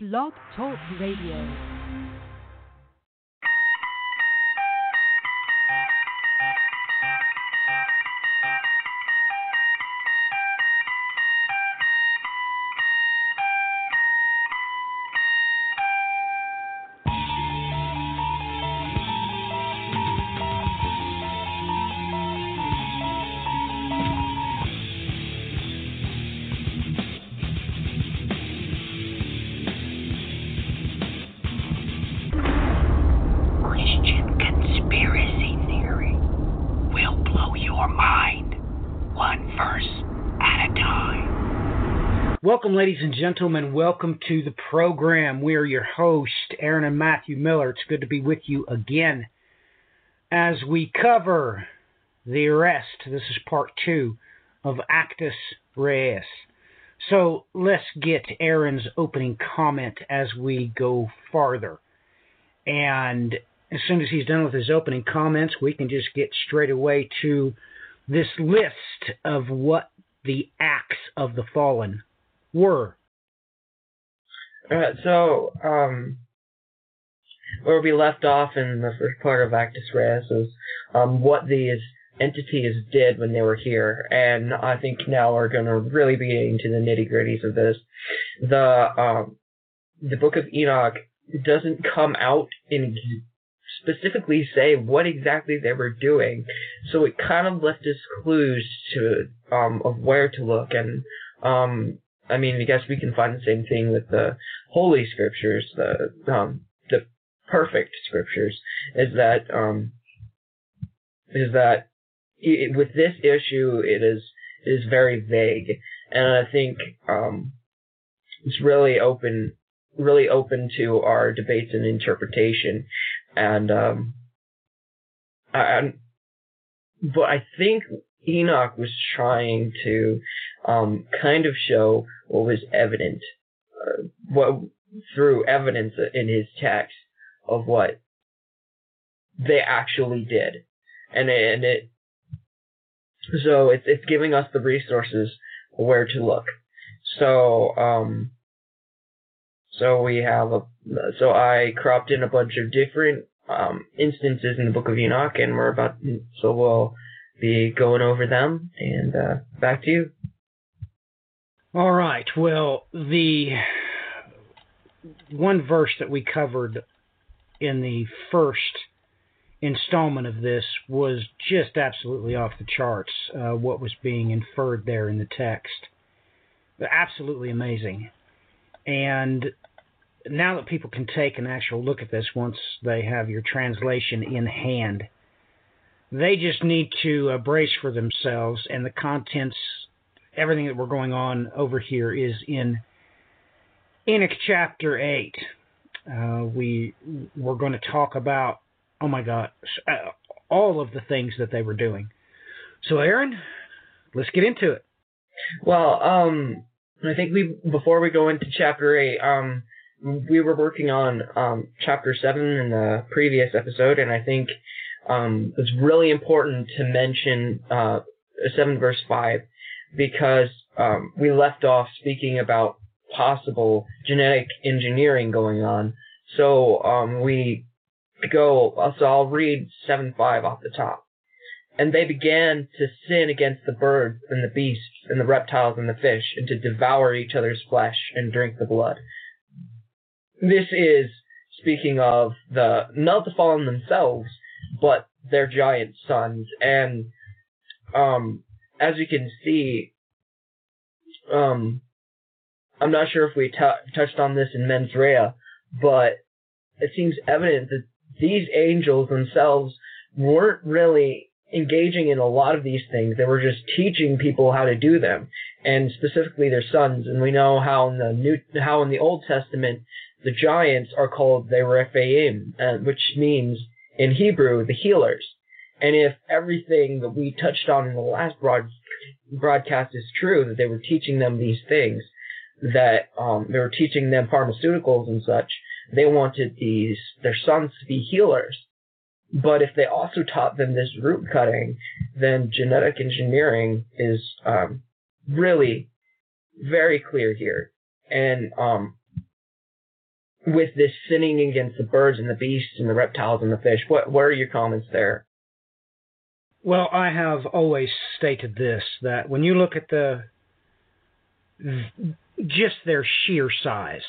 Blog Talk Radio. Welcome, ladies and gentlemen. Welcome to the program. We are your hosts, Aaron and Matthew Miller. It's good to be with you again as we cover the arrest. This is part two of Actus Reus. So let's get Aaron's opening comment as we go farther. And as soon as he's done with his opening comments, we can just get straight away to this list of what the acts of the fallen were. Alright, so um, where we left off in the first part of Actus Reus is um, what these entities did when they were here, and I think now we're going to really be getting into the nitty gritties of this. The um, the Book of Enoch doesn't come out and specifically say what exactly they were doing, so it kind of left us clues to um, of where to look and um, I mean, I guess we can find the same thing with the holy scriptures, the um, the perfect scriptures. Is that um, is that i with this issue, it is it is very vague, and I think um, it's really open, really open to our debates and interpretation, and um, I, but I think Enoch was trying to um, kind of show what was evident, uh, what through evidence in his text of what they actually did, and and it so it's it's giving us the resources where to look. So um, so we have a so I cropped in a bunch of different um, instances in the Book of Enoch, and we're about so we'll be going over them. And uh, back to you. All right. Well, the one verse that we covered in the first installment of this was just absolutely off the charts. Uh, what was being inferred there in the text, absolutely amazing. And now that people can take an actual look at this once they have your translation in hand, they just need to uh, brace for themselves, and the contents, everything that we're going on over here is in Enoch chapter eight. Uh, we we're going to talk about, oh my God, uh, all of the things that they were doing. So, Aaron, let's get into it. Well, um, I think we before we go into chapter eight, um, we were working on um chapter seven in the previous episode, and I think um, it's really important to mention uh, 7 verse 5 because um, we left off speaking about possible genetic engineering going on. So um, we go, so I'll read 7 5 off the top. And they began to sin against the birds and the beasts and the reptiles and the fish, and to devour each other's flesh and drink the blood. This is speaking of the not the fallen themselves, but their giant sons. And um, as you can see, um, I'm not sure if we t- touched on this in Mens Rea, but it seems evident that these angels themselves weren't really engaging in a lot of these things. They were just teaching people how to do them, and specifically their sons. And we know how in the new, how in the Old Testament, the giants are called the Rephaim, uh, which means in Hebrew, the healers. And if everything that we touched on in the last broad, broadcast is true, that they were teaching them these things, that um, they were teaching them pharmaceuticals and such, they wanted these their sons to be healers. But if they also taught them this root cutting, then genetic engineering is um, really very clear here. And um, with this sinning against the birds and the beasts and the reptiles and the fish. What what are your comments there? Well, I have always stated this that when you look at the just their sheer size,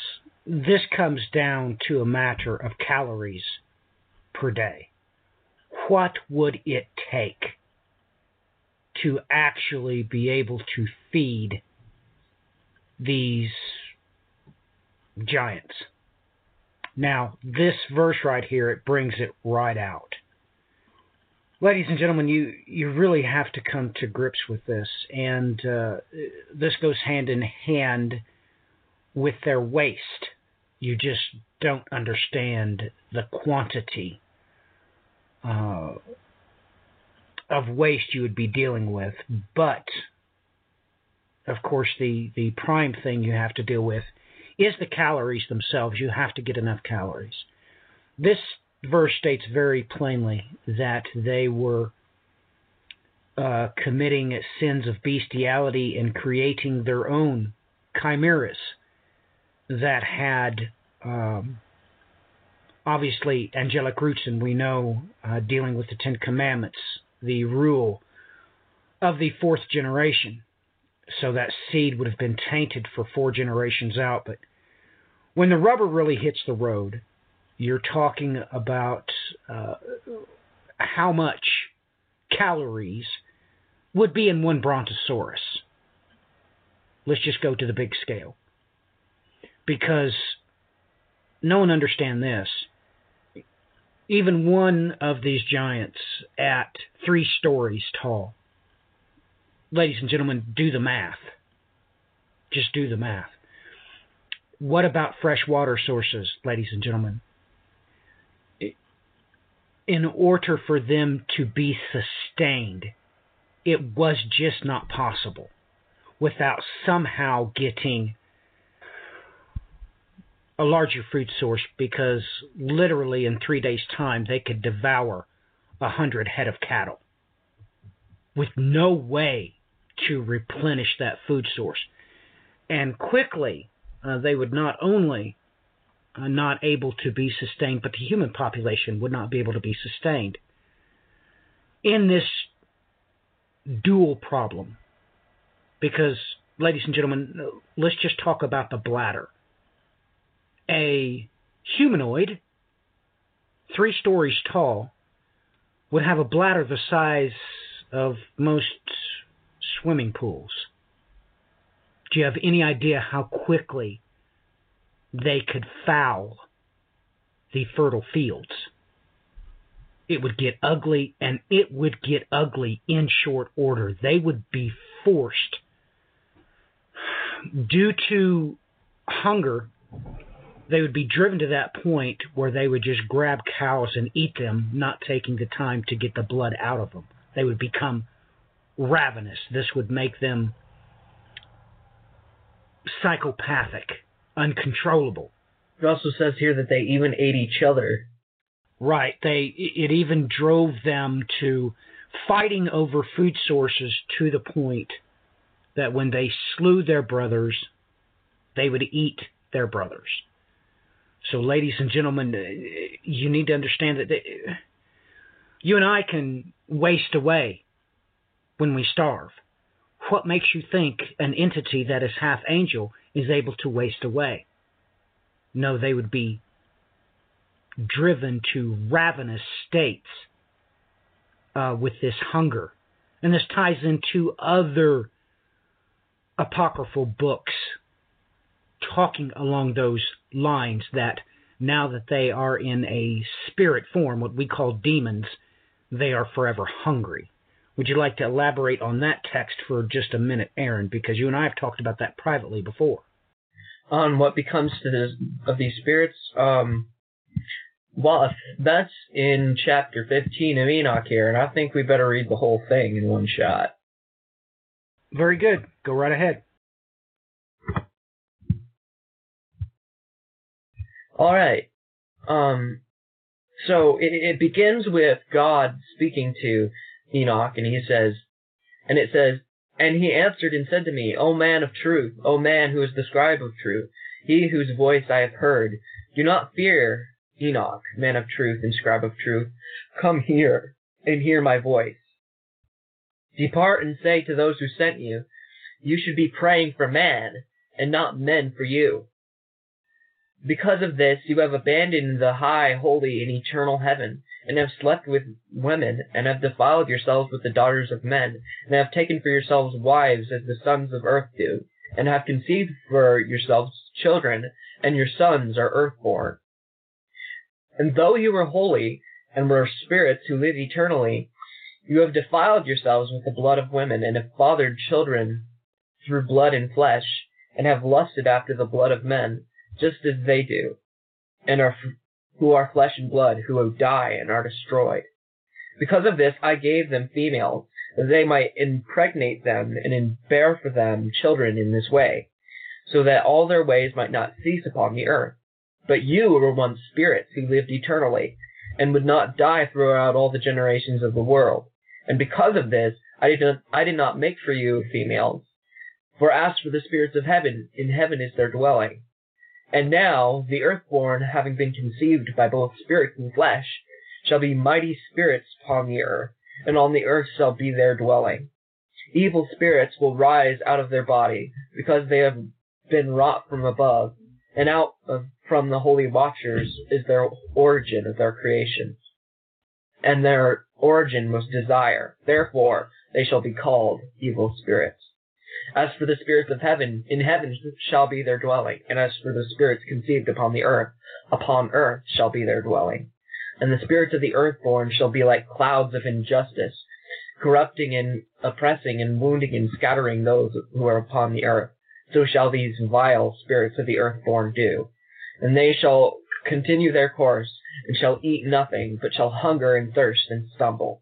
this comes down to a matter of calories per day. What would it take to actually be able to feed these giants? Now, this verse right here, it brings it right out. Ladies and gentlemen, you, you really have to come to grips with this, and uh, this goes hand in hand with their waste. You just don't understand the quantity uh, of waste you would be dealing with. But, of course, the, the prime thing you have to deal with is the calories themselves. You have to get enough calories. This verse states very plainly that they were uh, committing sins of bestiality and creating their own chimeras that had um, obviously angelic roots, and we know uh, dealing with the Ten Commandments, the rule of the fourth generation. So that seed would have been tainted for four generations out. But when the rubber really hits the road, you're talking about uh, how much calories would be in one brontosaurus. Let's just go to the big scale. Because no one understand this. Even one of these giants at three stories tall. Ladies and gentlemen, do the math. Just do the math. What about fresh water sources, ladies and gentlemen? In order for them to be sustained, it was just not possible without somehow getting a larger food source because literally in three days' time they could devour a hundred head of cattle with no way to replenish that food source. And quickly, uh, they would not only uh, not able to be sustained, but the human population would not be able to be sustained. In this dual problem, because, ladies and gentlemen, let's just talk about the bladder a humanoid, three stories tall, would have a bladder the size of most swimming pools. Do you have any idea how quickly they could foul the fertile fields? It would get ugly, and it would get ugly in short order. They would be forced, due to hunger they would be driven to that point where they would just grab cows and eat them, not taking the time to get the blood out of them. They would become ravenous. This would make them psychopathic, uncontrollable. It also says here that they even ate each other. Right. They it even drove them to fighting over food sources to the point that when they slew their brothers, they would eat their brothers. So, ladies and gentlemen, uh, you need to understand that you and I can waste away when we starve. What makes you think an entity that is half angel is able to waste away? No, they would be driven to ravenous states uh, with this hunger. And this ties into other apocryphal books talking along those lines that now that they are in a spirit form, what we call demons, they are forever hungry. Would you like to elaborate on that text for just a minute, Aaron? Because you and I have talked about that privately before. On what becomes to this, of these spirits, um, well, that's in chapter 15 of Enoch here, and I think we better read the whole thing in one shot. Very good. Go right ahead. All right. Um, so it, it begins with God speaking to Enoch, and he says, and it says, and he answered and said to me, O man of truth, O man who is the scribe of truth, he whose voice I have heard, Do not fear, Enoch, man of truth and scribe of truth. Come here and hear my voice. Depart and say to those who sent you, You should be praying for man, and not men for you. Because of this, you have abandoned the high, holy, and eternal heaven, and have slept with women, and have defiled yourselves with the daughters of men, and have taken for yourselves wives as the sons of earth do, and have conceived for yourselves children, and your sons are earthborn. And though you were holy, and were spirits who live eternally, you have defiled yourselves with the blood of women, and have fathered children through blood and flesh, and have lusted after the blood of men, just as they do, and are who are flesh and blood, who die and are destroyed. Because of this I gave them females, that they might impregnate them and bear for them children in this way, so that all their ways might not cease upon the earth. But you were once spirits who lived eternally, and would not die throughout all the generations of the world. And because of this, I did not, I did not make for you females. For as for the spirits of heaven, in heaven is their dwelling. And now the earthborn, having been conceived by both spirit and flesh, shall be mighty spirits upon the earth, and on the earth shall be their dwelling. Evil spirits will rise out of their body, because they have been wrought from above, and out of, from the holy watchers is their origin of their creation. And their origin was desire. Therefore they shall be called evil spirits. As for the spirits of heaven, in heaven shall be their dwelling, and as for the spirits conceived upon the earth, upon earth shall be their dwelling. And the spirits of the earthborn shall be like clouds of injustice, corrupting and oppressing and wounding and scattering those who are upon the earth. So shall these vile spirits of the earthborn do. And they shall continue their course, and shall eat nothing, but shall hunger and thirst and stumble.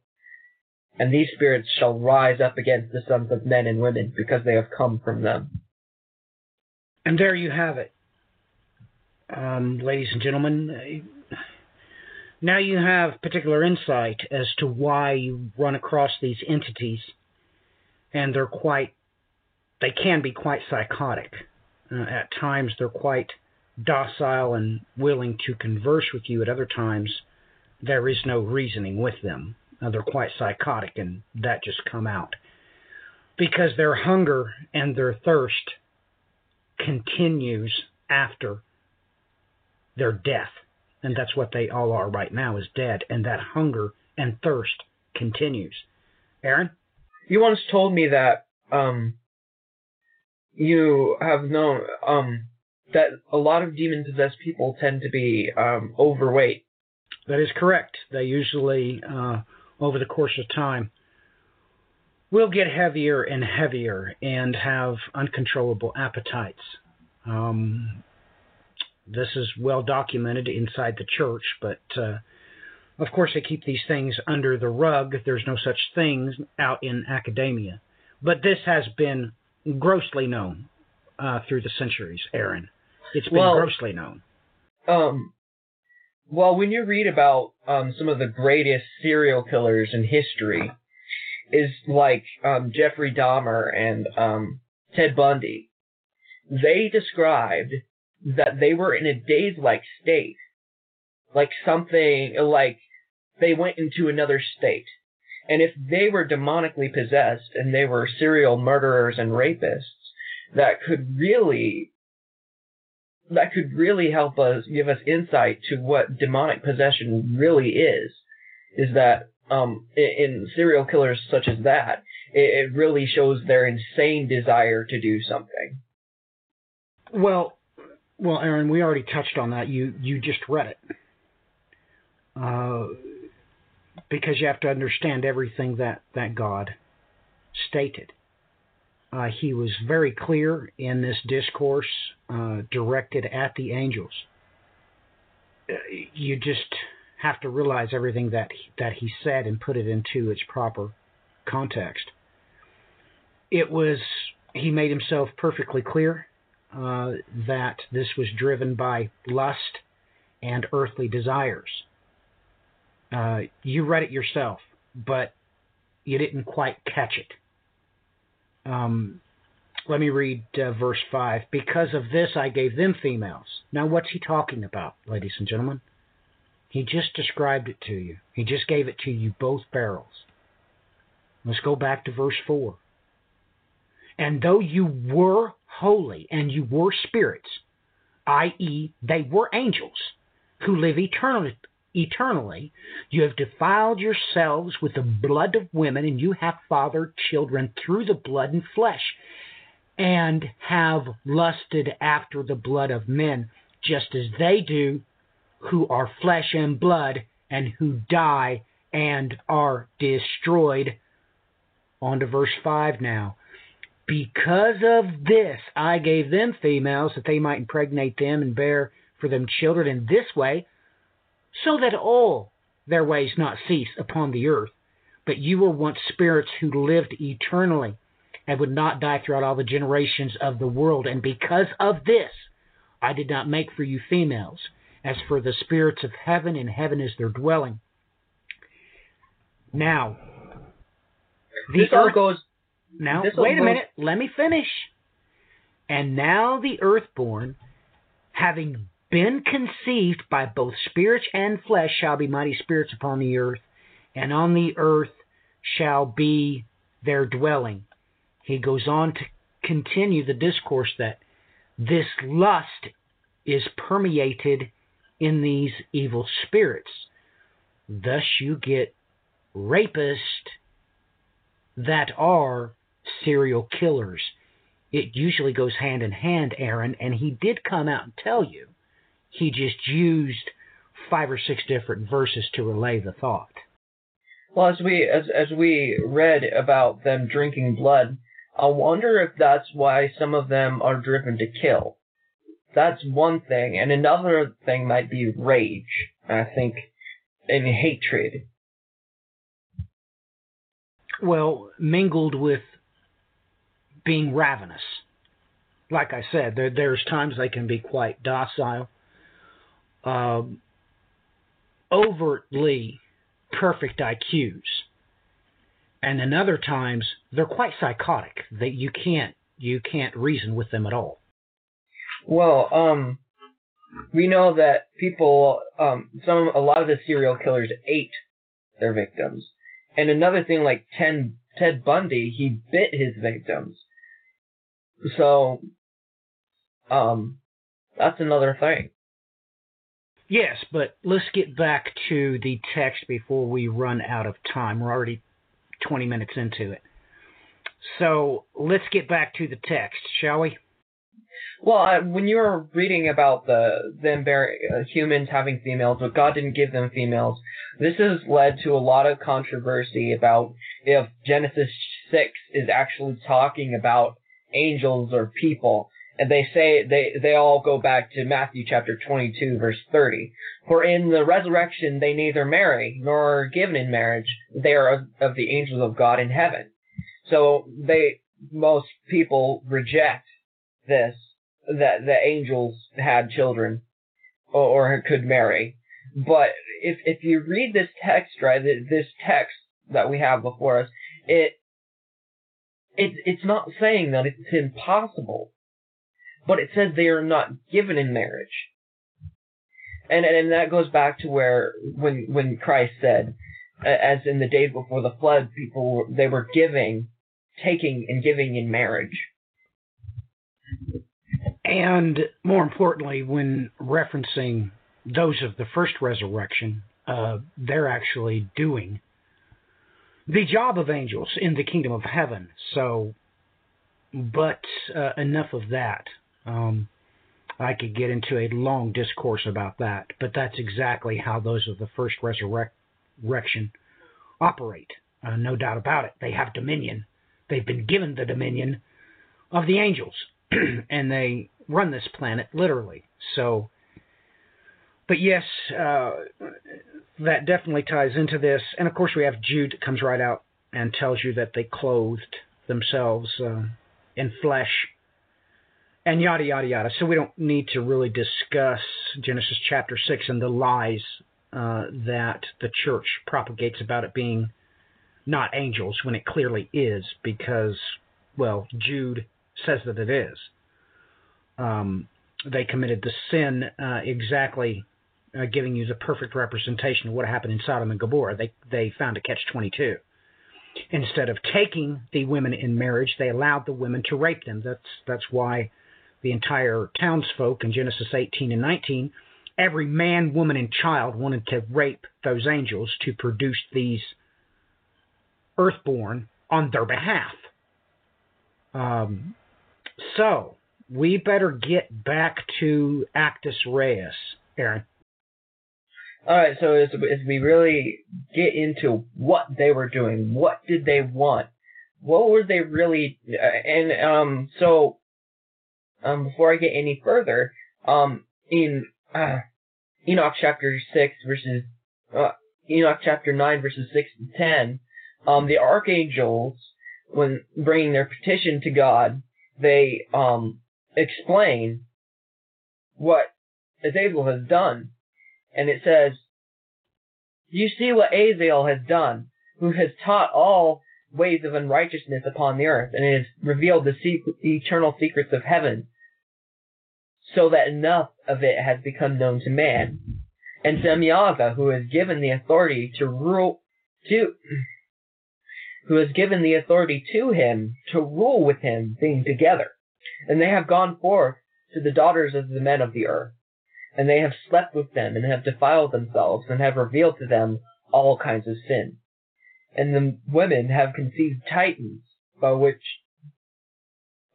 And these spirits shall rise up against the sons of men and women, because they have come from them. And there you have it. Um, ladies and gentlemen, now you have particular insight as to why you run across these entities, and they're quite, they can be quite psychotic. Uh, at times, they're quite docile and willing to converse with you. At other times, there is no reasoning with them. Uh, they're quite psychotic, and that just come out because their hunger and their thirst continues after their death, and that's what they all are right now is dead, and that hunger and thirst continues. Aaron, you once told me that um, you have known um, that a lot of demon possessed people tend to be um, overweight. That is correct. They usually uh, over the course of time will get heavier and heavier and have uncontrollable appetites. Um, this is well documented inside the church, but uh, of course they keep these things under the rug. There's no such things out in academia. But this has been grossly known uh, through the centuries, Aaron. It's been well, grossly known. Um, well, when you read about um, some of the greatest serial killers in history, is like um, Jeffrey Dahmer and um, Ted Bundy. They described that they were in a daze-like state, like something like they went into another state. And if they were demonically possessed and they were serial murderers and rapists, that could really that could really help us give us insight to what demonic possession really is. Is that um, in, in serial killers such as that, it, it really shows their insane desire to do something. Well, well, Aaron, we already touched on that. You you just read it. Uh, because you have to understand everything that, that God stated. Uh, he was very clear in this discourse uh, directed at the angels. Uh, you just have to realize everything that that he said and put it into its proper context. It was he made himself perfectly clear uh, that this was driven by lust and earthly desires. Uh, you read it yourself, but you didn't quite catch it. Um, Let me read uh, verse 5. Because of this I gave them females. Now, what's he talking about, ladies and gentlemen? He just described it to you. He just gave it to you, both barrels. Let's go back to verse 4. And though you were holy and you were spirits, i.e., they were angels who live eternally, eternally, you have defiled yourselves with the blood of women, and you have fathered children through the blood and flesh, and have lusted after the blood of men, just as they do who are flesh and blood, and who die and are destroyed. On to verse 5 now. Because of this, I gave them females that they might impregnate them and bear for them children in this way, so that all their ways not cease upon the earth. But you were once spirits who lived eternally and would not die throughout all the generations of the world. And because of this, I did not make for you females. As for the spirits of heaven, in heaven is their dwelling. Now, the this earth goes. Now, wait a minute. Let me finish. And now the earthborn, having been conceived by both spirit and flesh, shall be mighty spirits upon the earth, and on the earth shall be their dwelling. He goes on to continue the discourse that this lust is permeated in these evil spirits. Thus, you get rapists that are serial killers. It usually goes hand in hand, Aaron, and he did come out and tell you he just used five or six different verses to relay the thought. Well, as we as as we read about them drinking blood, I wonder if that's why some of them are driven to kill. That's one thing, and another thing might be rage. I think, and hatred. Well, mingled with being ravenous. Like I said, there, there's times they can be quite docile, um, overtly perfect IQs, and then other times they're quite psychotic. That you can't you can't reason with them at all. Well, um, we know that people, um, some a lot of the serial killers ate their victims, and another thing like Ted Ted Bundy, he bit his victims. So, um, that's another thing. Yes, but let's get back to the text before we run out of time. We're already 20 minutes into it. So let's get back to the text, shall we? Well, when you were reading about the them uh, humans having females, but God didn't give them females, this has led to a lot of controversy about if Genesis 6 is actually talking about angels or people and they say they they all go back to Matthew chapter 22 verse 30. For in the resurrection they neither marry nor are given in marriage; they are of, of the angels of God in heaven. So they most people reject this that the angels had children or, or could marry. But if if you read this text right, this text that we have before us, it it it's not saying that it's impossible but it says they are not given in marriage. And and that goes back to where when when Christ said, as in the days before the flood, people they were giving, taking and giving in marriage. And more importantly, when referencing those of the first resurrection, uh, they're actually doing the job of angels in the kingdom of heaven. So, but uh, enough of that. Um, I could get into a long discourse about that, but that's exactly how those of the first resurrection operate. Uh, no doubt about it. They have dominion. They've been given the dominion of the angels, and they run this planet literally. So, but yes, uh, that definitely ties into this. And of course, we have Jude that comes right out and tells you that they clothed themselves uh, in flesh and yada yada yada. So we don't need to really discuss Genesis chapter six and the lies uh, that the church propagates about it being not angels when it clearly is, because well Jude says that it is. Um, they committed the sin uh, exactly, uh, giving you the perfect representation of what happened in Sodom and Gomorrah. They they found a catch twenty two. Instead of taking the women in marriage, they allowed the women to rape them. That's that's why the entire townsfolk in Genesis 18 and 19, every man, woman, and child wanted to rape those angels to produce these earthborn on their behalf. Um, so we better get back to Actus Reus, Aaron. All right, so as, as we really get into what they were doing, what did they want? What were they really? Uh, and um, so um, before I get any further, um, in uh, Enoch chapter six verses uh, Enoch chapter nine verses six and ten, um, the archangels, when bringing their petition to God, they um explain what Azazel has done, and it says, "You see what Azazel has done, who has taught all ways of unrighteousness upon the earth, and it has revealed the, the eternal secrets of heaven, so that enough of it has become known to man. And Semyaza, who has given the authority to rule to who has given the authority to him to rule with him, being together. And they have gone forth to the daughters of the men of the earth, and they have slept with them, and have defiled themselves, and have revealed to them all kinds of sin and the women have conceived titans, by which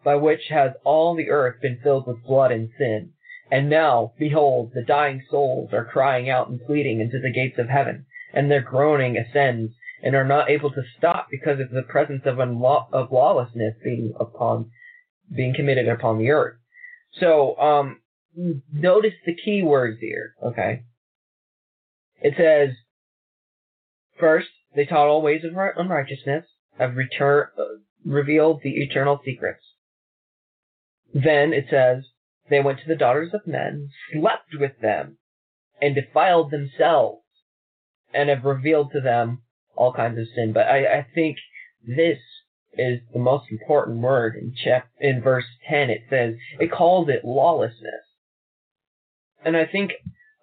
by which has all the earth been filled with blood and sin. And now, behold, the dying souls are crying out and pleading into the gates of heaven, and their groaning ascends, and are not able to stop because of the presence of, of lawlessness being upon being committed upon the earth. So, um, notice the key words here. Okay, it says first they taught all ways of unrighteousness, have return, uh, revealed the eternal secrets. Then it says, they went to the daughters of men, slept with them, and defiled themselves, and have revealed to them all kinds of sin. But I, I think this is the most important word in chap in verse 10. It says, it calls it lawlessness. And I think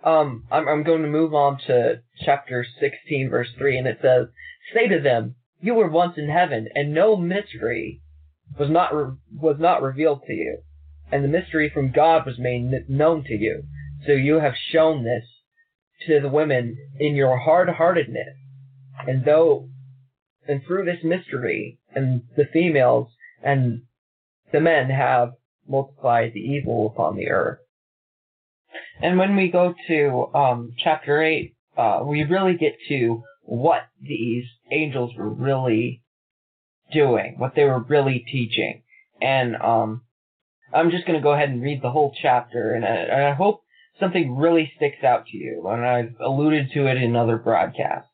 um, I'm, I'm going to move on to chapter 16, verse 3, and it says, Say to them, You were once in heaven, and no mystery was not re- was not revealed to you, and the mystery from God was made n- known to you. So you have shown this to the women in your hard-heartedness, and though and through this mystery, and the females and the men have multiplied the evil upon the earth. And when we go to um, chapter 8, uh, we really get to what these angels were really doing, what they were really teaching. And um, I'm just going to go ahead and read the whole chapter, and I, and I hope something really sticks out to you. And I've alluded to it in other broadcasts.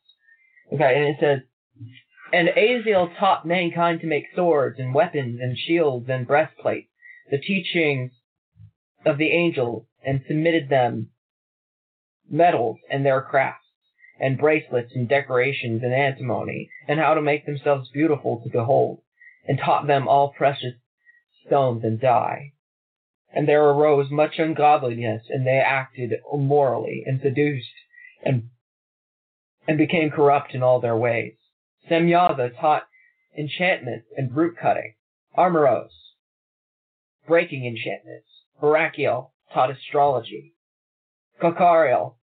Okay, and it says, And Azazel taught mankind to make swords and weapons and shields and breastplates, the teachings of the angels, and submitted them metals and their crafts, and bracelets and decorations and antimony, and how to make themselves beautiful to behold, and taught them all precious stones and dye. And there arose much ungodliness, and they acted immorally, and seduced, and and became corrupt in all their ways. Semyaza taught enchantment and root cutting, Armoros, breaking enchantments, Barachiel taught astrology, Kokariel,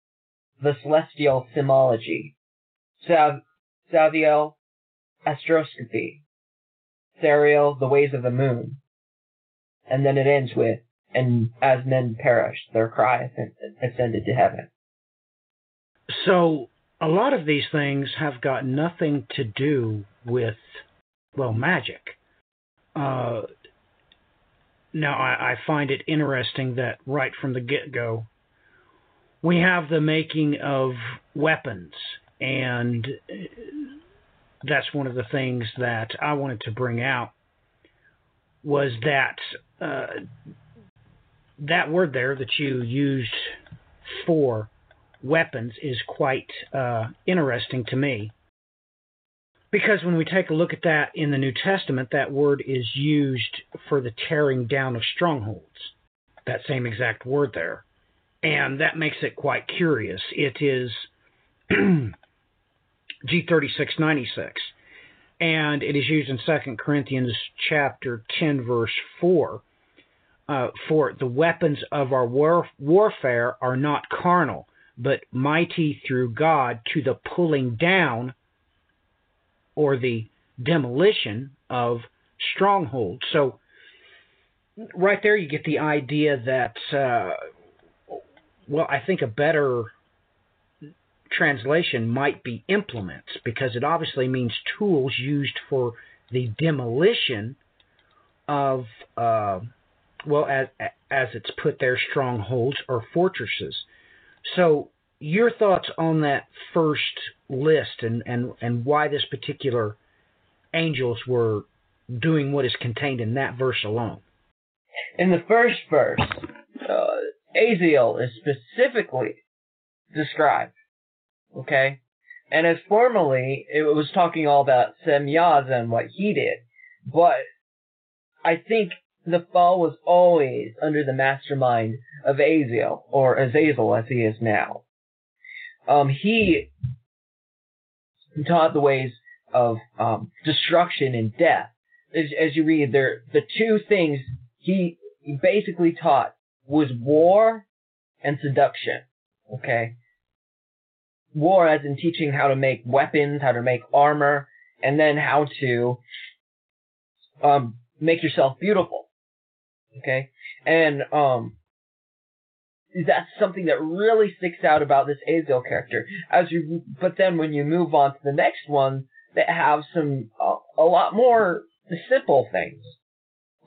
the celestial simology, Sav- Saviel, astroscopy, Sariel, the ways of the moon. And then it ends with, and as men perished, their cry ascended to heaven. So a lot of these things have got nothing to do with, well, magic. Uh, now, I, I find it interesting that right from the get go, we have the making of weapons, and that's one of the things that I wanted to bring out was that uh, that word there that you used for weapons is quite uh, interesting to me. Because when we take a look at that in the New Testament, that word is used for the tearing down of strongholds. That same exact word there. And that makes it quite curious. It is G3696 and it is used in 2 Corinthians chapter 10 verse 4 uh, for the weapons of our war- warfare are not carnal but mighty through God to the pulling down or the demolition of strongholds. So, right there, you get the idea that, uh, well, I think a better translation might be implements because it obviously means tools used for the demolition of, uh, well, as, as it's put there, strongholds or fortresses. So, your thoughts on that first list and, and, and why this particular angels were doing what is contained in that verse alone. In the first verse, uh, Azazel is specifically described. Okay? And as formerly, it was talking all about Semyaz and what he did. But I think the fall was always under the mastermind of Aziel, or Azazel as he is now. Um, he taught the ways of um, destruction and death. As, as you read, there the two things he basically taught was war and seduction. Okay, war as in teaching how to make weapons, how to make armor, and then how to um, make yourself beautiful. Okay, and um, that's something that really sticks out about this Azazel character. As you, but then when you move on to the next one, that have some a lot more simple things,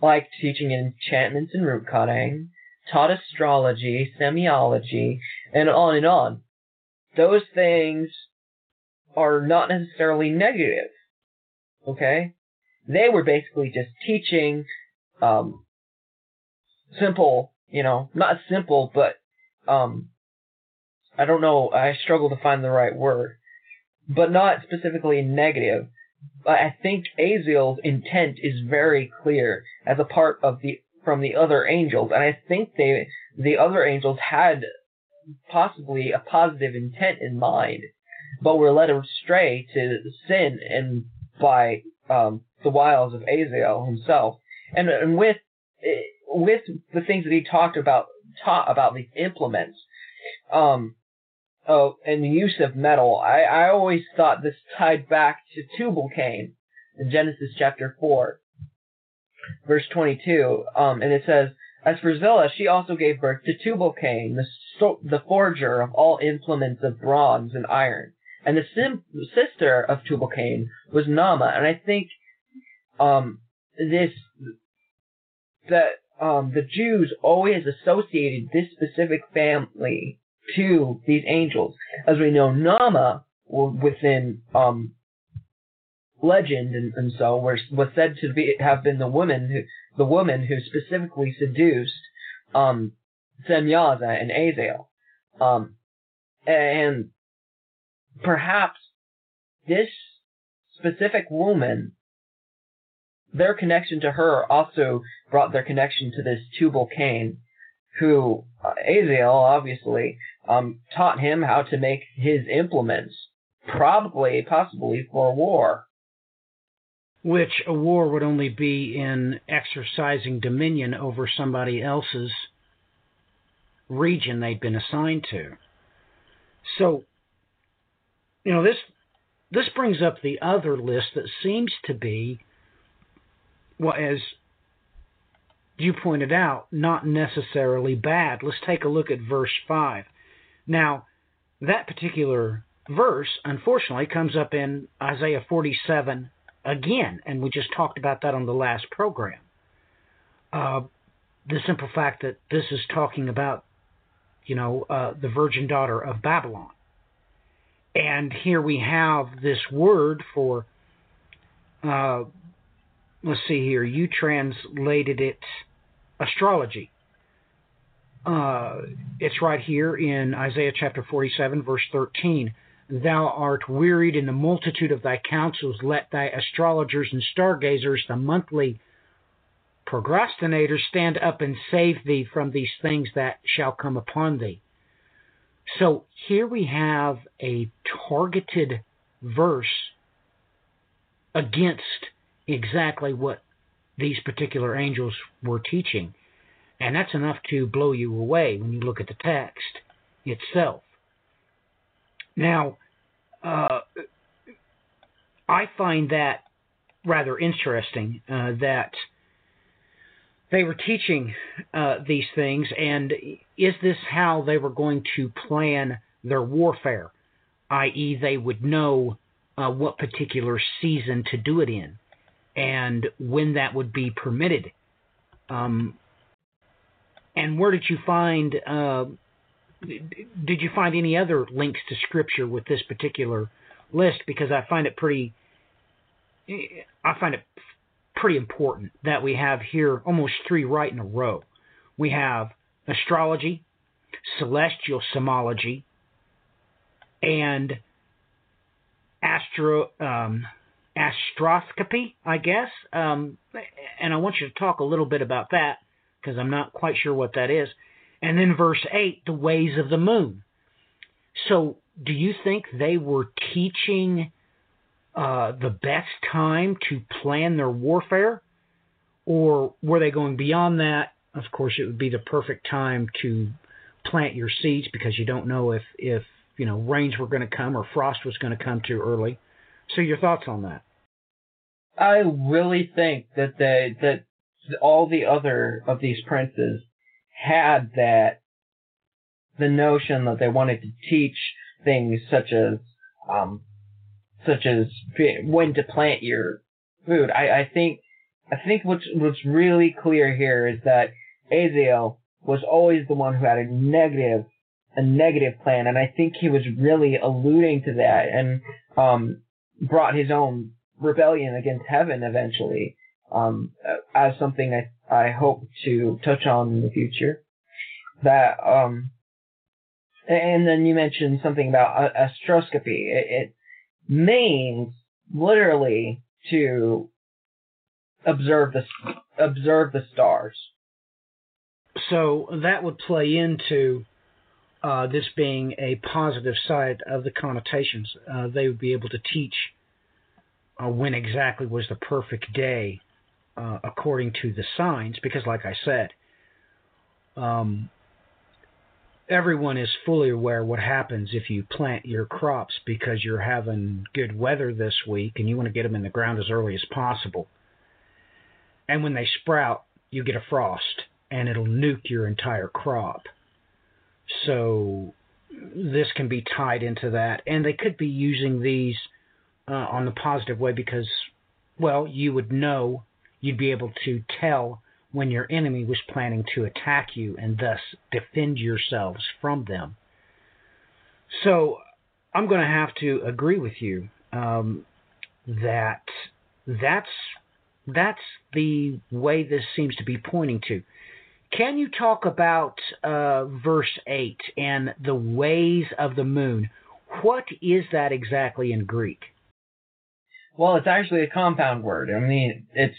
like teaching enchantments and root cutting, taught astrology, semiology, and on and on. Those things are not necessarily negative. Okay, they were basically just teaching um, simple you know, not simple, but um, I don't know. I struggle to find the right word, but not specifically negative. But I think Aziel's intent is very clear as a part of the from the other angels, and I think they the other angels had possibly a positive intent in mind, but were led astray to sin and by um, the wiles of Aziel himself, and and with with the things that he talked about taught about these implements, um, oh, and the use of metal, I, I always thought this tied back to Tubal Cain in Genesis chapter four, verse twenty-two, um, and it says. As for Zillah, she also gave birth to Tubal Cain, the, so, the forger of all implements of bronze and iron. And the sim- sister of Tubal Cain was Naamah. And I think um, this that um, the Jews always associated this specific family to these angels. As we know, Naamah within um, legend and, and so was, was said to be have been the woman who the woman who specifically seduced um, Semyaza and Azazel. Um, and perhaps this specific woman their connection to her also brought their connection to this Tubal Cain, who uh, Azazel obviously um, taught him how to make his implements, probably, possibly for war. Which a war would only be in exercising dominion over somebody else's region they'd been assigned to. So, you know, this this brings up the other list that seems to be well, as you pointed out, not necessarily bad. Let's take a look at verse 5. Now, that particular verse, unfortunately, comes up in Isaiah 47 again, and we just talked about that on the last program. Uh, the simple fact that this is talking about, you know, uh, the virgin daughter of Babylon. And here we have this word for uh, let's see here. You translated it astrology. Uh, it's right here in Isaiah chapter 47, verse 13. Thou art wearied in the multitude of thy counsels. Let thy astrologers and stargazers, the monthly procrastinators, stand up and save thee from these things that shall come upon thee. So here we have a targeted verse against exactly what these particular angels were teaching. And that's enough to blow you away when you look at the text itself. Now, uh, I find that rather interesting uh, that they were teaching uh, these things, and is this how they were going to plan their warfare? I.e., they would know uh, what particular season to do it in and when that would be permitted. Um, and where did you find? Uh, did you find any other links to scripture with this particular list? Because I find it pretty. I find it pretty important that we have here almost three right in a row. We have astrology, celestial symbology, and astro um, astroscopy, I guess. Um, and I want you to talk a little bit about that because I'm not quite sure what that is. And then verse 8, the ways of the moon. So, do you think they were teaching uh, the best time to plan their warfare? Or were they going beyond that? Of course, it would be the perfect time to plant your seeds because you don't know if, if you know rains were going to come or frost was going to come too early. So, your thoughts on that? I really think that they that all the other of these princes had that the notion that they wanted to teach things such as um such as when to plant your food. I, I think I think what's what's really clear here is that Azael was always the one who had a negative a negative plan, and I think he was really alluding to that and um brought his own rebellion against heaven eventually um, as something I, I hope to touch on in the future. That um, and then you mentioned something about astroscopy. It, it means literally to observe the observe the stars. So that would play into uh, this being a positive side of the connotations. Uh, they would be able to teach uh, when exactly was the perfect day uh, according to the signs, because, like I said, um, everyone is fully aware what happens if you plant your crops because you're having good weather this week and you want to get them in the ground as early as possible. And when they sprout, you get a frost and it'll nuke your entire crop. So this can be tied into that, and they could be using these uh, on the positive way because, well, you would know, you'd be able to tell when your enemy was planning to attack you and thus defend yourselves from them. So I'm going to have to agree with you um, that that's that's the way this seems to be pointing to. Can you talk about uh, verse 8 and the ways of the moon? What is that exactly in Greek? Well, it's actually a compound word. I mean, it's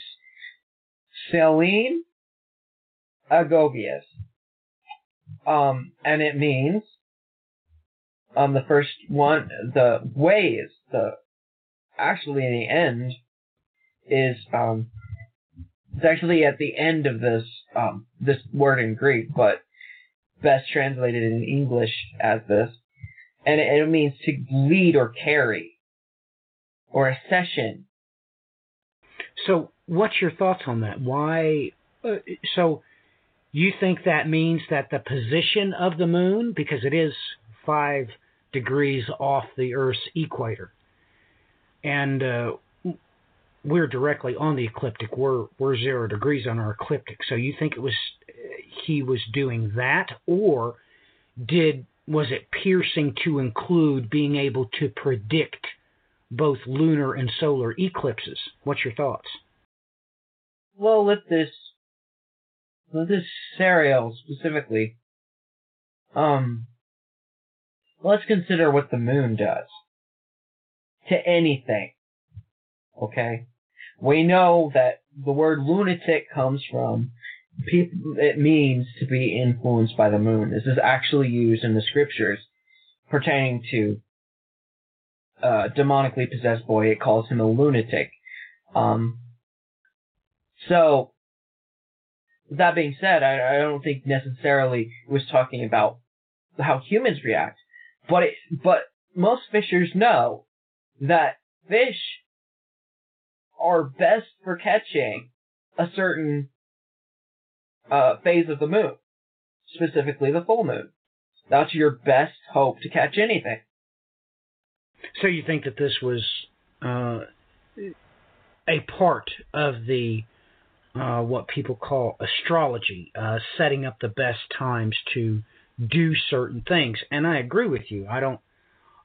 Selene Agogius. Um, and it means, um, the first one, the ways, the, actually in the end, is, um, it's actually at the end of this, um, this word in Greek, but best translated in English as this. And it, it means to lead or carry or a session. So, what's your thoughts on that? Why? Uh, so, you think that means that the position of the moon, because it is five degrees off the Earth's equator, and uh, we're directly on the ecliptic. We're we're zero degrees on our ecliptic. So you think it was he was doing that, or did was it piercing to include being able to predict both lunar and solar eclipses. What's your thoughts? Well, with this, with this Sariel specifically, um, let's consider what the moon does to anything. Okay? We know that the word lunatic comes from people, it means to be influenced by the moon. This is actually used in the scriptures pertaining to uh, demonically possessed boy. It calls him a lunatic. Um, so, that being said, I, I don't think necessarily was talking about how humans react, but it, but most fishers know that fish are best for catching a certain uh, phase of the moon, specifically the full moon. That's your best hope to catch anything. So you think that this was uh, a part of the uh, what people call astrology, uh, setting up the best times to do certain things. And I agree with you. I don't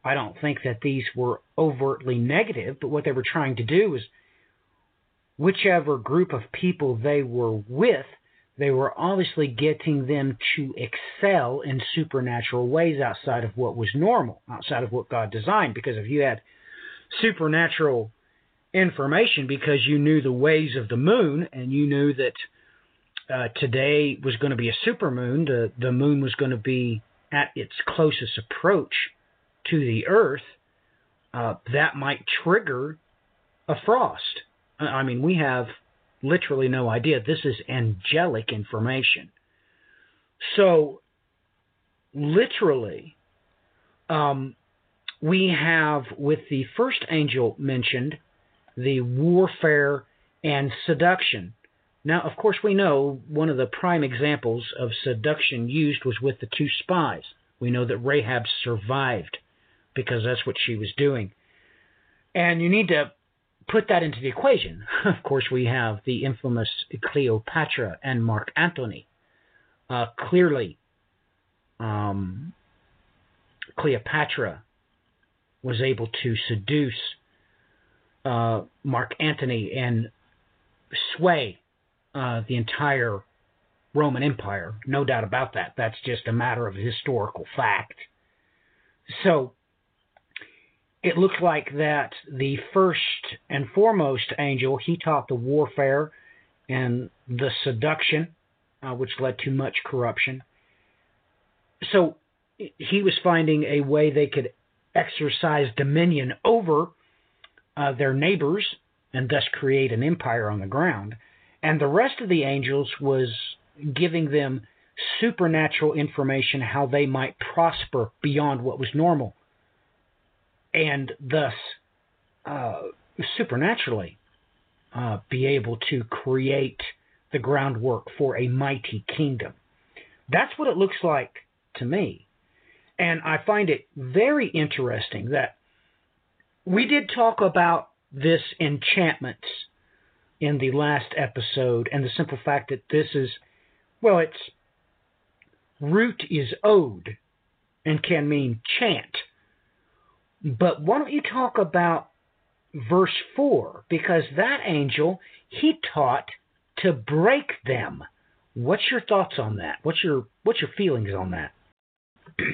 I don't think that these were overtly negative, but what they were trying to do is whichever group of people they were with, they were obviously getting them to excel in supernatural ways outside of what was normal, outside of what God designed. Because if you had supernatural information because you knew the ways of the moon and you knew that uh, today was going to be a supermoon, the, the moon was going to be at its closest approach to the Earth, uh, that might trigger a frost. I mean, we have literally no idea. This is angelic information. So, literally, um, we have with the first angel mentioned the warfare and seduction. Now, of course, we know one of the prime examples of seduction used was with the two spies. We know that Rahab survived because that's what she was doing. And you need to put that into the equation. Of course, we have the infamous Cleopatra and Mark Antony. Uh, clearly, um, Cleopatra was able to seduce uh, Mark Antony and sway uh, the entire Roman Empire. No doubt about that. That's just a matter of historical fact. So it looks like that the first and foremost angel he taught the warfare and the seduction, uh, which led to much corruption. So he was finding a way they could exercise dominion over uh, their neighbors and thus create an empire on the ground. And the rest of the angels was giving them supernatural information how they might prosper beyond what was normal and thus uh, supernaturally uh, be able to create the groundwork for a mighty kingdom. That's what it looks like to me. And I find it very interesting that we did talk about this enchantments in the last episode and the simple fact that this is, well, its root is ode and can mean chant. But why don't you talk about verse 4? Because that angel, he taught to break them. What's your thoughts on that? What's your what's your feelings on that?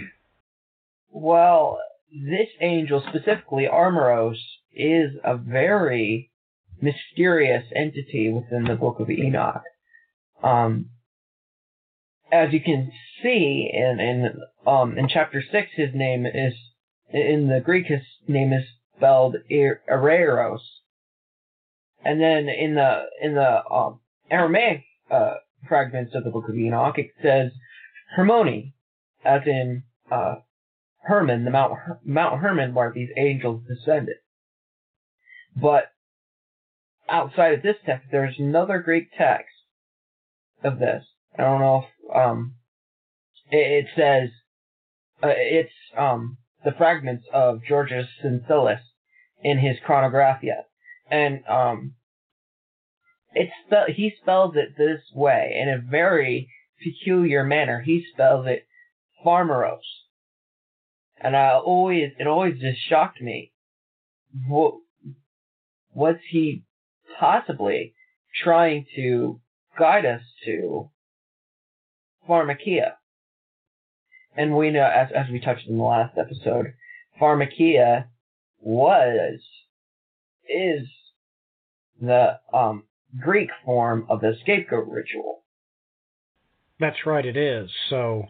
well, this angel specifically, Armoros, is a very mysterious entity within the Book of Enoch. Um, as you can see in in um in chapter six, his name is in the Greek, his name is spelled Ereros, and then in the in the um, Aramaic uh, fragments of the Book of Enoch, it says Hermoni, as in uh, Hermon, the Mount Mount Hermon, where these angels descended. But outside of this text, there's another Greek text of this. I don't know if um, it, it says uh, it's um the fragments of Georgius Syncellus in his Chronographia. And um, it's spe- he spells it this way in a very peculiar manner. He spells it Pharmeros. And I always, it always just shocked me. What, what's he possibly trying to guide us to Pharmakia? And we know as as we touched in the last episode, pharmakia was is the um, Greek form of the scapegoat ritual. That's right, it is. So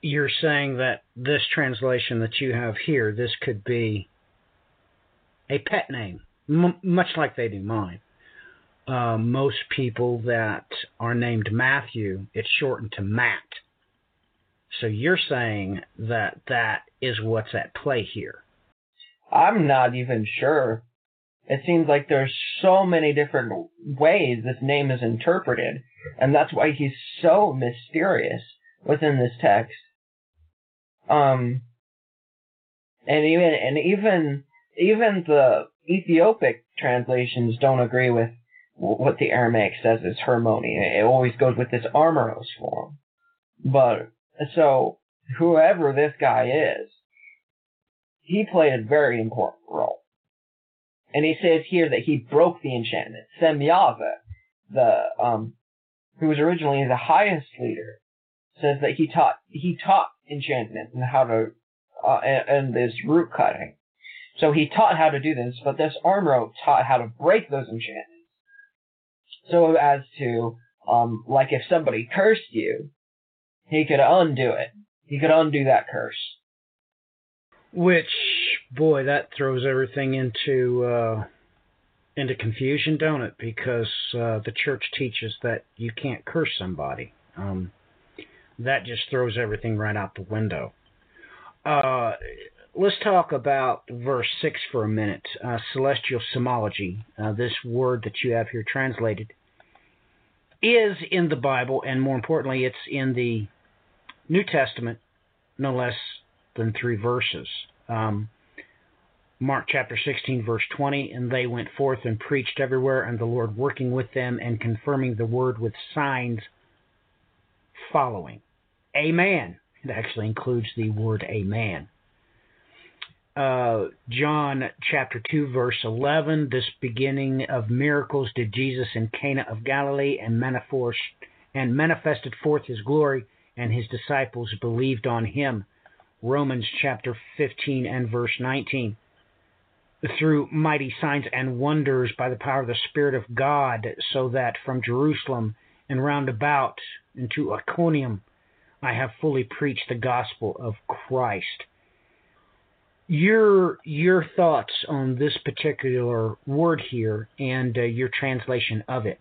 you're saying that this translation that you have here, this could be a pet name, m- much like they do mine. Uh, most people that are named Matthew, it's shortened to Matt. So you're saying that that is what's at play here. I'm not even sure. It seems like there's so many different ways this name is interpreted, and that's why he's so mysterious within this text. Um, and even and even even the Ethiopic translations don't agree with what the Aramaic says is Hermoni. It always goes with this Armoros form. But so whoever this guy is, he played a very important role. And he says here that he broke the enchantment. Semyaza, the um, who was originally the highest leader, says that he taught he taught enchantment and how to uh, and, and this root cutting. So he taught how to do this, but this Armro taught how to break those enchantments. So as to um, like if somebody cursed you, he could undo it. He could undo that curse. Which, boy, that throws everything into uh, into confusion, don't it? Because uh, the church teaches that you can't curse somebody. Um, that just throws everything right out the window. Uh, let's talk about verse 6 for a minute. Uh, celestial symbology, uh, this word that you have here translated, is in the Bible, and more importantly, it's in the New Testament, no less than three verses. Um, Mark chapter 16, verse 20, and they went forth and preached everywhere, and the Lord working with them and confirming the word with signs following. Amen. It actually includes the word amen. Uh, John chapter 2, verse 11, this beginning of miracles did Jesus in Cana of Galilee and manifested forth his glory, and his disciples believed on him. Romans chapter 15 and verse 19. Through mighty signs and wonders by the power of the Spirit of God, so that from Jerusalem and round about into Iconium I have fully preached the gospel of Christ. Your your thoughts on this particular word here and uh, your translation of it.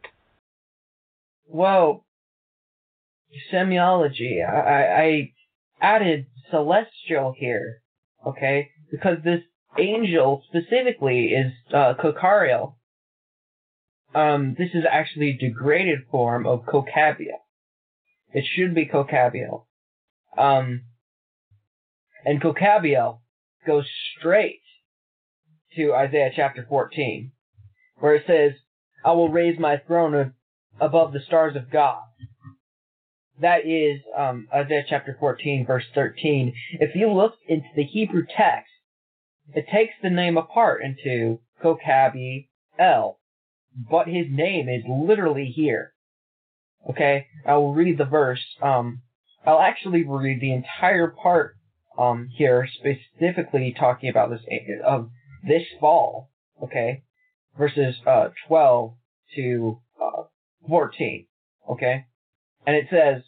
Well, semiology. I, I added celestial here, okay, because this angel specifically is uh, Kokariel. Um, this is actually a degraded form of Kokabia. It should be Kokabiel. Um, and Kokabiel goes straight to Isaiah chapter 14, where it says, I will raise my throne above the stars of God. That is um, Isaiah chapter 14, verse 13. If you look into the Hebrew text, it takes the name apart into Kokabi El, but his name is literally here. Okay, I will read the verse. Um, I'll actually read the entire part um, here, specifically talking about this of this fall. Okay, verses uh, 12 to uh, 14. Okay, and it says,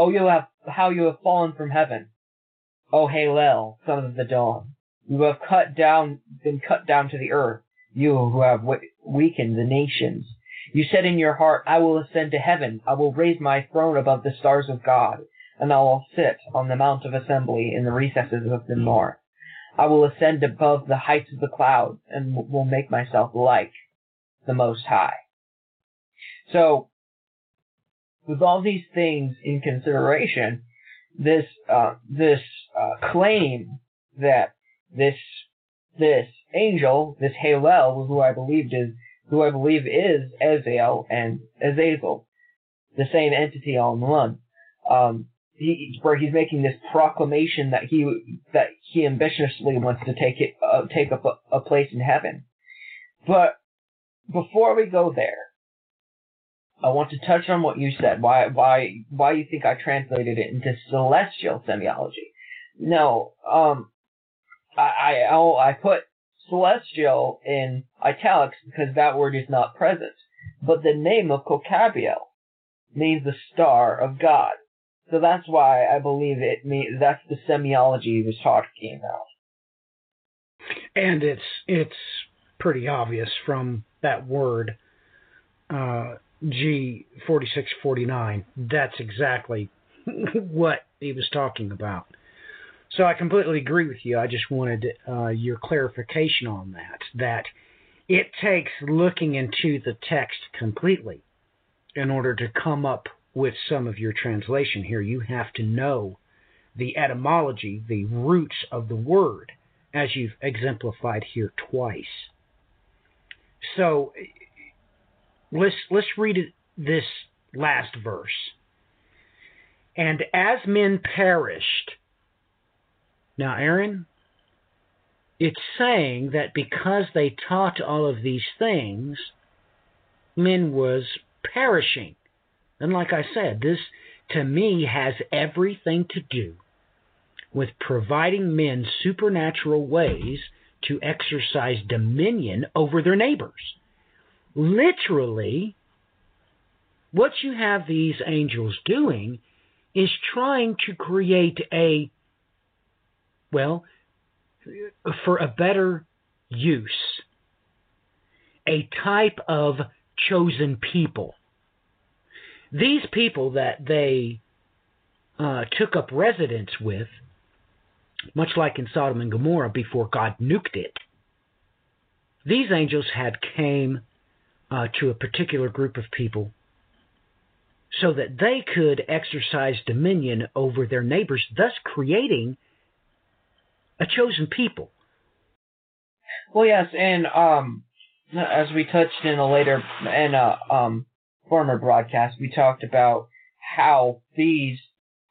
"Oh, you have how you have fallen from heaven, oh, O Halel, son of the dawn. You have cut down, been cut down to the earth. You who have weakened the nations." You said in your heart, I will ascend to heaven, I will raise my throne above the stars of God, and I will sit on the mount of assembly in the recesses of the north. I will ascend above the heights of the clouds, and will make myself like the Most High. So, with all these things in consideration, this uh, this uh, claim that this this angel, this Halel, who I believed is who I believe is Azael and Azazel, the same entity all in one. Um, he, where he's making this proclamation that he that he ambitiously wants to take it uh, take up a, a place in heaven. But before we go there, I want to touch on what you said. Why why why you think I translated it into celestial semiology? No, um, I I I put celestial in italics because that word is not present. But the name of Kokabel means the star of God. So that's why I believe it means that's the semiology he was talking about. And it's it's pretty obvious from that word uh, G forty six forty nine. That's exactly what he was talking about. So I completely agree with you. I just wanted uh, your clarification on that. That it takes looking into the text completely in order to come up with some of your translation here. You have to know the etymology, the roots of the word, as you've exemplified here twice. So let's let's read this last verse. And as men perished, now Aaron, it's saying that because they taught all of these things, men was perishing. And like I said, this to me has everything to do with providing men supernatural ways to exercise dominion over their neighbors. Literally, what you have these angels doing is trying to create a, well, for a better use, a type of chosen people. These people that they uh, took up residence with much like in Sodom and Gomorrah before God nuked it. These angels had came uh, to a particular group of people so that they could exercise dominion over their neighbors, thus creating a chosen people. Well, yes, and um, as we touched in a later in a um, former broadcast, we talked about how these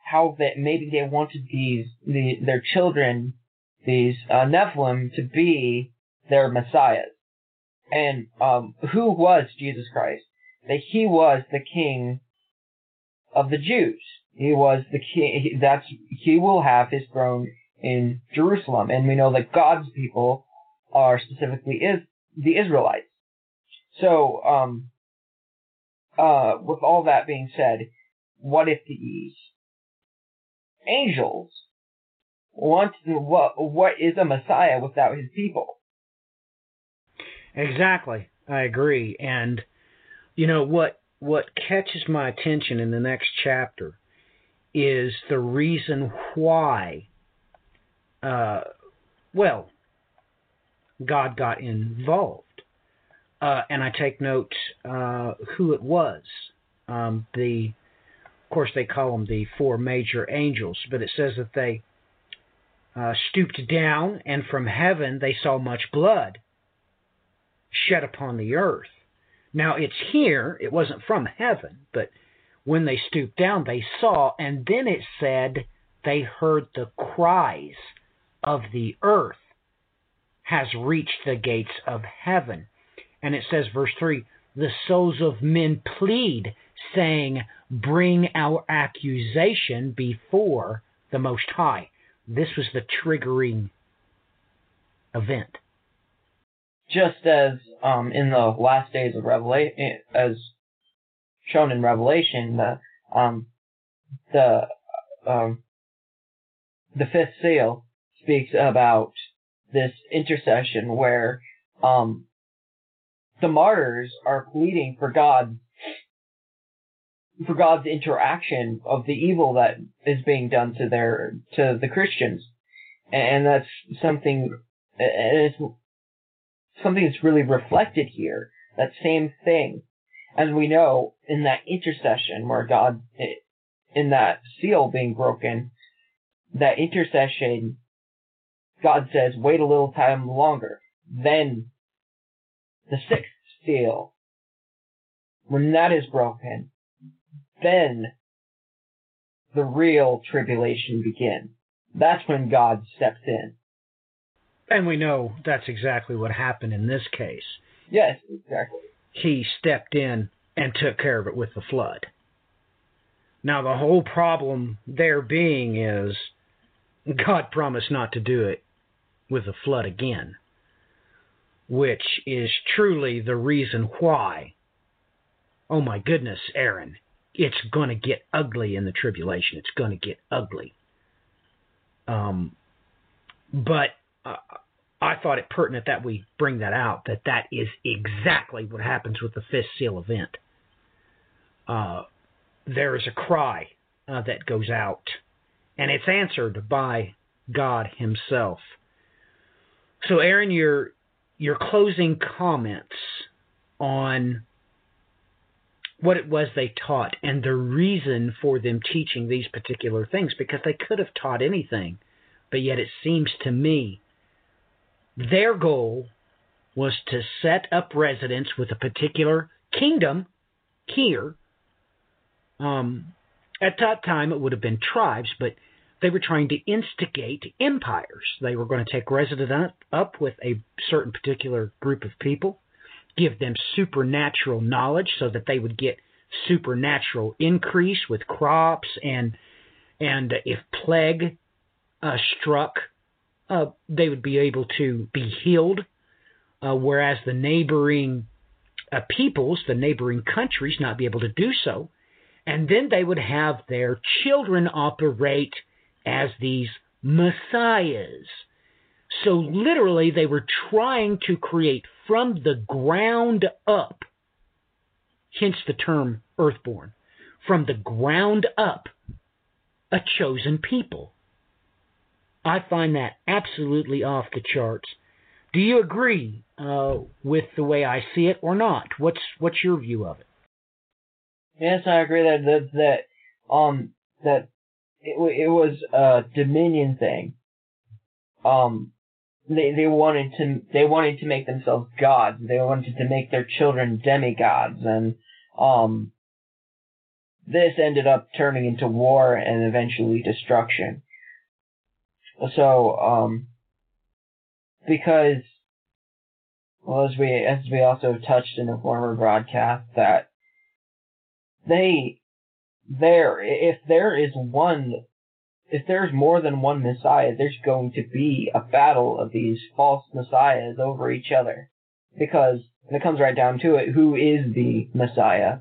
how that maybe they wanted these the, their children, these uh, Nephilim, to be their messiahs. And um, who was Jesus Christ? That he was the King of the Jews. He was the king. That's he will have his throne in Jerusalem, and we know that God's people are specifically is the Israelites. So, um, uh, with all that being said, what if these angels want what what is a Messiah without his people? Exactly. I agree. And you know what what catches my attention in the next chapter is the reason why uh, well God got involved. Uh, and I take note uh, who it was. Um, the of course, they call them the four major angels, but it says that they uh, stooped down, and from heaven they saw much blood shed upon the earth. Now, it's here, it wasn't from heaven, but when they stooped down, they saw, and then it said they heard the cries of the earth has reached the gates of heaven. And it says, verse 3 the souls of men plead, saying, Bring our accusation before the Most High. This was the triggering event. Just as um, in the last days of Revelation, as shown in Revelation, the um, the um, the fifth seal speaks about this intercession where um, the martyrs are pleading for God for God's interaction of the evil that is being done to their to the Christians, and that's something and it's something that's really reflected here. That same thing, as we know in that intercession where God eh, in that seal being broken, that intercession, God says, wait a little time longer. Then the sixth seal, when that is broken, then the real tribulation begins. That's when God steps in. And we know that's exactly what happened in this case. Yes, exactly. He stepped in and took care of it with the flood. Now, the whole problem there being is God promised not to do it with the flood again, which is truly the reason why. Oh my goodness, Aaron, it's going to get ugly in the tribulation. It's going to get ugly. Um, but uh, I thought it pertinent that we bring that out, that that is exactly what happens with the fifth seal event. Uh, there is a cry uh, that goes out, and it's answered by God Himself. So, Aaron, your your closing comments on what it was they taught and the reason for them teaching these particular things, because they could have taught anything, but yet it seems to me their goal was to set up residence with a particular kingdom here. Um, at that time, it would have been tribes, but they were trying to instigate empires. They were going to take residence up with a certain particular group of people, give them supernatural knowledge so that they would get supernatural increase with crops and and if plague uh, struck uh, they would be able to be healed, uh, whereas the neighboring uh, peoples, the neighboring countries, not be able to do so. And then they would have their children operate as these messiahs. So literally, they were trying to create from the ground up, hence the term earthborn, from the ground up, a chosen people. I find that absolutely off the charts. Do you agree uh, with the way I see it or not? What's what's your view of it? Yes, I agree that that, that um that it it was a dominion thing. Um, they they wanted to they wanted to make themselves gods. They wanted to make their children demigods, and um, this ended up turning into war and eventually destruction. So, um, because, well, as we, as we also touched in a former broadcast, that they, there, if there is one, if there's more than one Messiah, there's going to be a battle of these false Messiahs over each other. Because, it comes right down to it, who is the Messiah?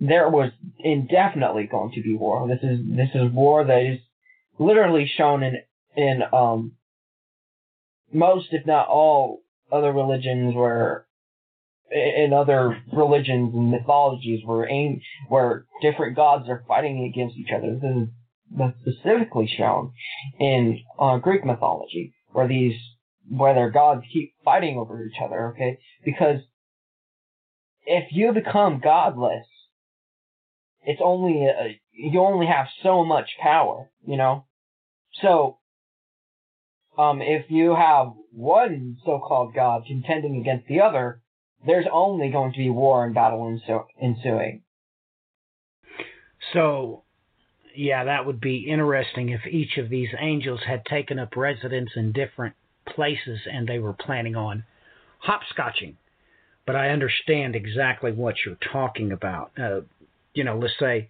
There was indefinitely going to be war. This is, this is war that is literally shown in in um most, if not all, other religions where in other religions and mythologies where aim where different gods are fighting against each other. This is specifically shown in uh, Greek mythology, where these where their gods keep fighting over each other. Okay, because if you become godless, it's only a, you only have so much power, you know. So, um, if you have one so-called god contending against the other, there's only going to be war and battle ensuing. So, yeah, that would be interesting if each of these angels had taken up residence in different places and they were planning on hopscotching. But I understand exactly what you're talking about. Uh, you know, let's say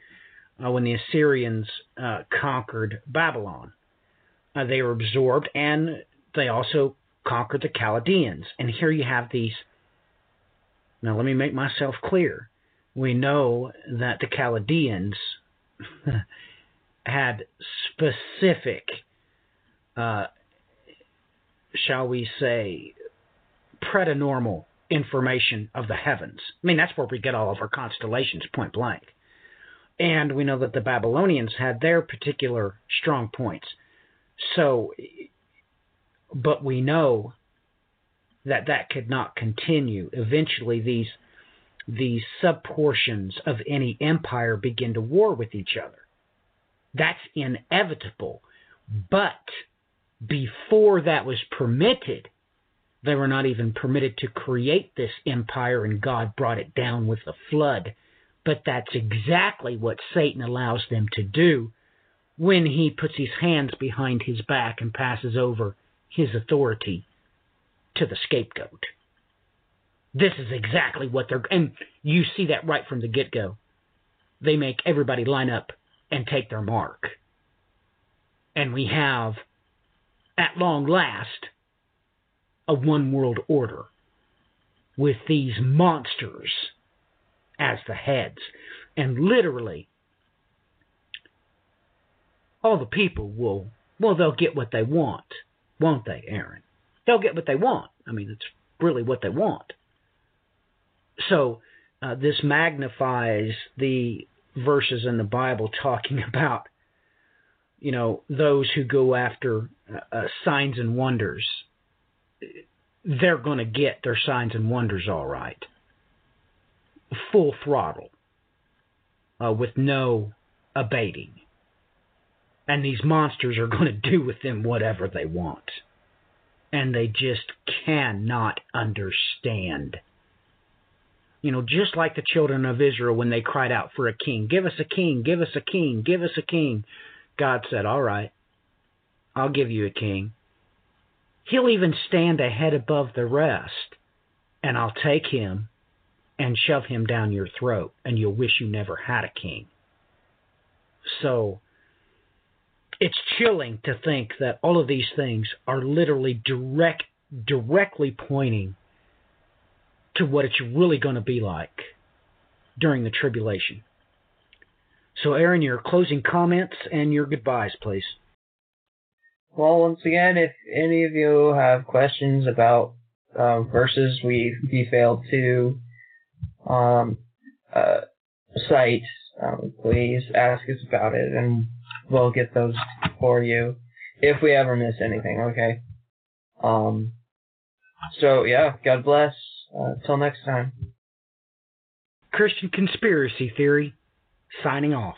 uh, when the Assyrians uh, conquered Babylon, uh, they were absorbed, and they also conquered the Chaldeans. And here you have these. Now, let me make myself clear. We know that the Chaldeans had specific, uh, shall we say, preternormal information of the heavens. I mean, that's where we get all of our constellations, point blank. And we know that the Babylonians had their particular strong points. So, but we know that that could not continue. Eventually, these these subportions of any empire begin to war with each other. That's inevitable. But before that was permitted, they were not even permitted to create this empire, and God brought it down with the flood. But that's exactly what Satan allows them to do when he puts his hands behind his back and passes over his authority to the scapegoat. This is exactly what they're and you see that right from the get go. They make everybody line up and take their mark. And we have at long last a one world order with these monsters as the heads. And literally all the people will well they'll get what they want, won't they, Aaron? They'll get what they want. I mean, it's really what they want. So uh, this magnifies the verses in the Bible talking about, you know, those who go after uh, uh signs and wonders. They're going to get their signs and wonders all right, full throttle, uh, with no abating. And these monsters are going to do with them whatever they want. And they just cannot understand you know, just like the children of Israel when they cried out for a king, give us a king, give us a king, give us a king. God said, All right, I'll give you a king. He'll even stand a head above the rest, and I'll take him and shove him down your throat, and you'll wish you never had a king. So it's chilling to think that all of these things are literally direct directly pointing to what it's really going to be like during the tribulation. So, Aaron, your closing comments and your goodbyes, please. Well, once again, if any of you have questions about um, verses we we failed to um, uh, cite, um, please ask us about it, and we'll get those for you if we ever miss anything. Okay. Um. So yeah, God bless. Uh, next time. Christian Conspiracy Theory, signing off.